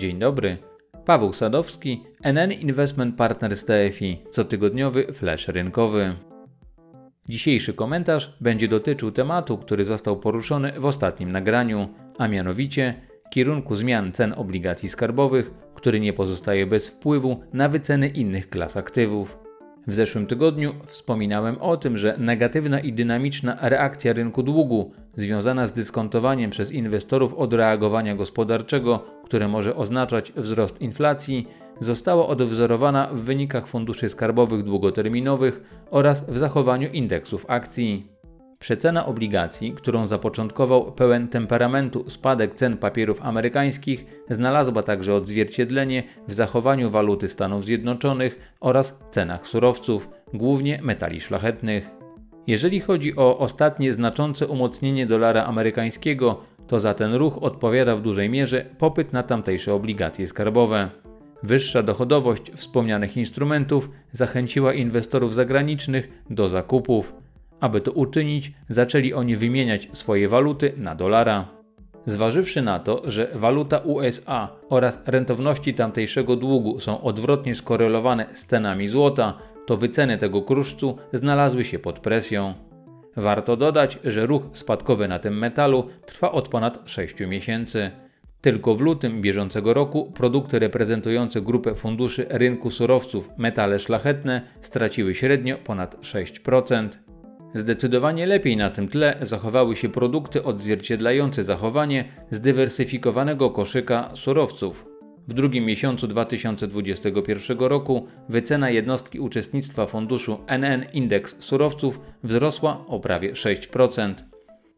Dzień dobry. Paweł Sadowski, NN Investment Partners TFI, cotygodniowy flash rynkowy. Dzisiejszy komentarz będzie dotyczył tematu, który został poruszony w ostatnim nagraniu, a mianowicie kierunku zmian cen obligacji skarbowych, który nie pozostaje bez wpływu na wyceny innych klas aktywów. W zeszłym tygodniu wspominałem o tym, że negatywna i dynamiczna reakcja rynku długu, związana z dyskontowaniem przez inwestorów odreagowania gospodarczego, które może oznaczać wzrost inflacji, została odwzorowana w wynikach funduszy skarbowych długoterminowych oraz w zachowaniu indeksów akcji. Przecena obligacji, którą zapoczątkował pełen temperamentu spadek cen papierów amerykańskich, znalazła także odzwierciedlenie w zachowaniu waluty Stanów Zjednoczonych oraz cenach surowców, głównie metali szlachetnych. Jeżeli chodzi o ostatnie znaczące umocnienie dolara amerykańskiego, to za ten ruch odpowiada w dużej mierze popyt na tamtejsze obligacje skarbowe. Wyższa dochodowość wspomnianych instrumentów zachęciła inwestorów zagranicznych do zakupów. Aby to uczynić, zaczęli oni wymieniać swoje waluty na dolara. Zważywszy na to, że waluta USA oraz rentowności tamtejszego długu są odwrotnie skorelowane z cenami złota, to wyceny tego kruszcu znalazły się pod presją. Warto dodać, że ruch spadkowy na tym metalu trwa od ponad 6 miesięcy. Tylko w lutym bieżącego roku produkty reprezentujące grupę funduszy rynku surowców metale szlachetne straciły średnio ponad 6%. Zdecydowanie lepiej na tym tle zachowały się produkty odzwierciedlające zachowanie zdywersyfikowanego koszyka surowców. W drugim miesiącu 2021 roku wycena jednostki uczestnictwa funduszu NN Indeks Surowców wzrosła o prawie 6%.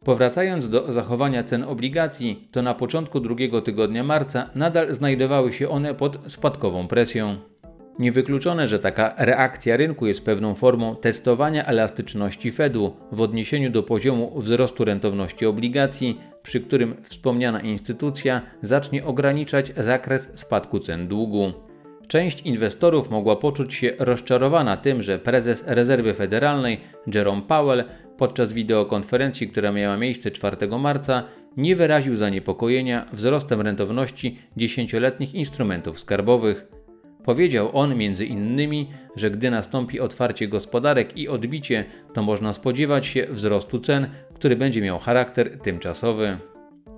Powracając do zachowania cen obligacji, to na początku drugiego tygodnia marca nadal znajdowały się one pod spadkową presją. Niewykluczone, że taka reakcja rynku jest pewną formą testowania elastyczności Fedu w odniesieniu do poziomu wzrostu rentowności obligacji, przy którym wspomniana instytucja zacznie ograniczać zakres spadku cen długu. Część inwestorów mogła poczuć się rozczarowana tym, że prezes Rezerwy Federalnej Jerome Powell podczas wideokonferencji, która miała miejsce 4 marca, nie wyraził zaniepokojenia wzrostem rentowności dziesięcioletnich instrumentów skarbowych. Powiedział on między innymi, że gdy nastąpi otwarcie gospodarek i odbicie, to można spodziewać się wzrostu cen, który będzie miał charakter tymczasowy.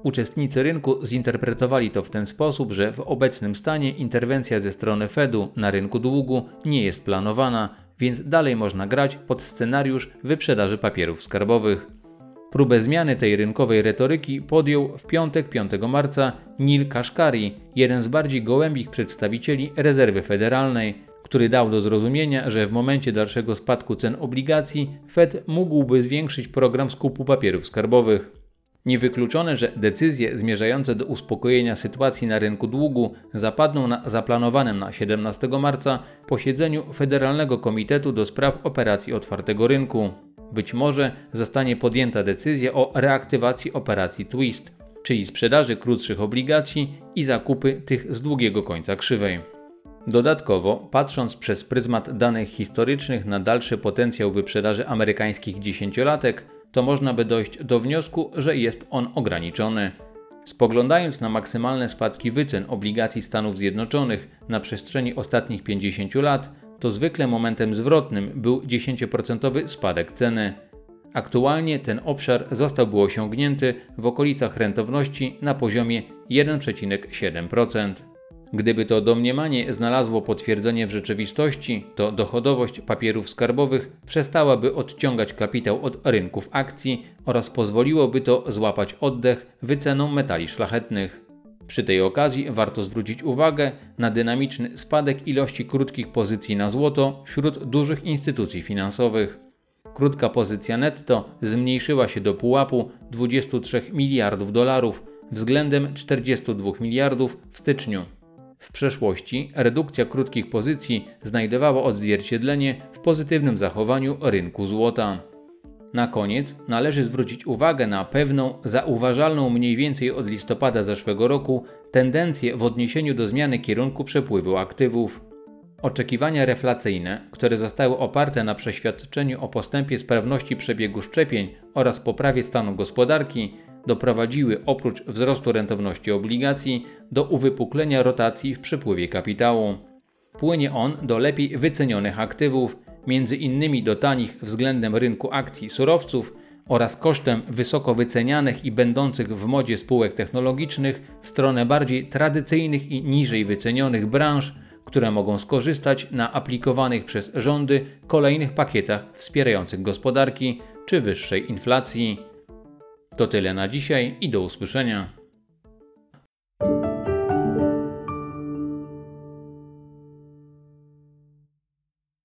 Uczestnicy rynku zinterpretowali to w ten sposób, że w obecnym stanie interwencja ze strony Fedu na rynku długu nie jest planowana, więc dalej można grać pod scenariusz wyprzedaży papierów skarbowych. Próbę zmiany tej rynkowej retoryki podjął w piątek 5 marca Neil Kashkari, jeden z bardziej gołębich przedstawicieli rezerwy federalnej, który dał do zrozumienia, że w momencie dalszego spadku cen obligacji Fed mógłby zwiększyć program skupu papierów skarbowych. Niewykluczone, że decyzje zmierzające do uspokojenia sytuacji na rynku długu zapadną na zaplanowanym na 17 marca posiedzeniu Federalnego Komitetu do Spraw Operacji Otwartego Rynku. Być może zostanie podjęta decyzja o reaktywacji operacji Twist, czyli sprzedaży krótszych obligacji i zakupy tych z długiego końca krzywej. Dodatkowo, patrząc przez pryzmat danych historycznych na dalszy potencjał wyprzedaży amerykańskich dziesięciolatek, to można by dojść do wniosku, że jest on ograniczony. Spoglądając na maksymalne spadki wycen obligacji Stanów Zjednoczonych na przestrzeni ostatnich 50 lat, to zwykle momentem zwrotnym był 10% spadek ceny. Aktualnie ten obszar zostałby osiągnięty w okolicach rentowności na poziomie 1,7%. Gdyby to domniemanie znalazło potwierdzenie w rzeczywistości, to dochodowość papierów skarbowych przestałaby odciągać kapitał od rynków akcji oraz pozwoliłoby to złapać oddech wyceną metali szlachetnych. Przy tej okazji warto zwrócić uwagę na dynamiczny spadek ilości krótkich pozycji na złoto wśród dużych instytucji finansowych. Krótka pozycja netto zmniejszyła się do pułapu 23 miliardów dolarów względem 42 miliardów w styczniu. W przeszłości redukcja krótkich pozycji znajdowała odzwierciedlenie w pozytywnym zachowaniu rynku złota. Na koniec należy zwrócić uwagę na pewną, zauważalną mniej więcej od listopada zeszłego roku, tendencję w odniesieniu do zmiany kierunku przepływu aktywów. Oczekiwania reflacyjne, które zostały oparte na przeświadczeniu o postępie sprawności przebiegu szczepień oraz poprawie stanu gospodarki, doprowadziły oprócz wzrostu rentowności obligacji do uwypuklenia rotacji w przepływie kapitału. Płynie on do lepiej wycenionych aktywów, między innymi do tanich względem rynku akcji surowców oraz kosztem wysoko wycenianych i będących w modzie spółek technologicznych w stronę bardziej tradycyjnych i niżej wycenionych branż, które mogą skorzystać na aplikowanych przez rządy kolejnych pakietach wspierających gospodarki czy wyższej inflacji. To tyle na dzisiaj i do usłyszenia.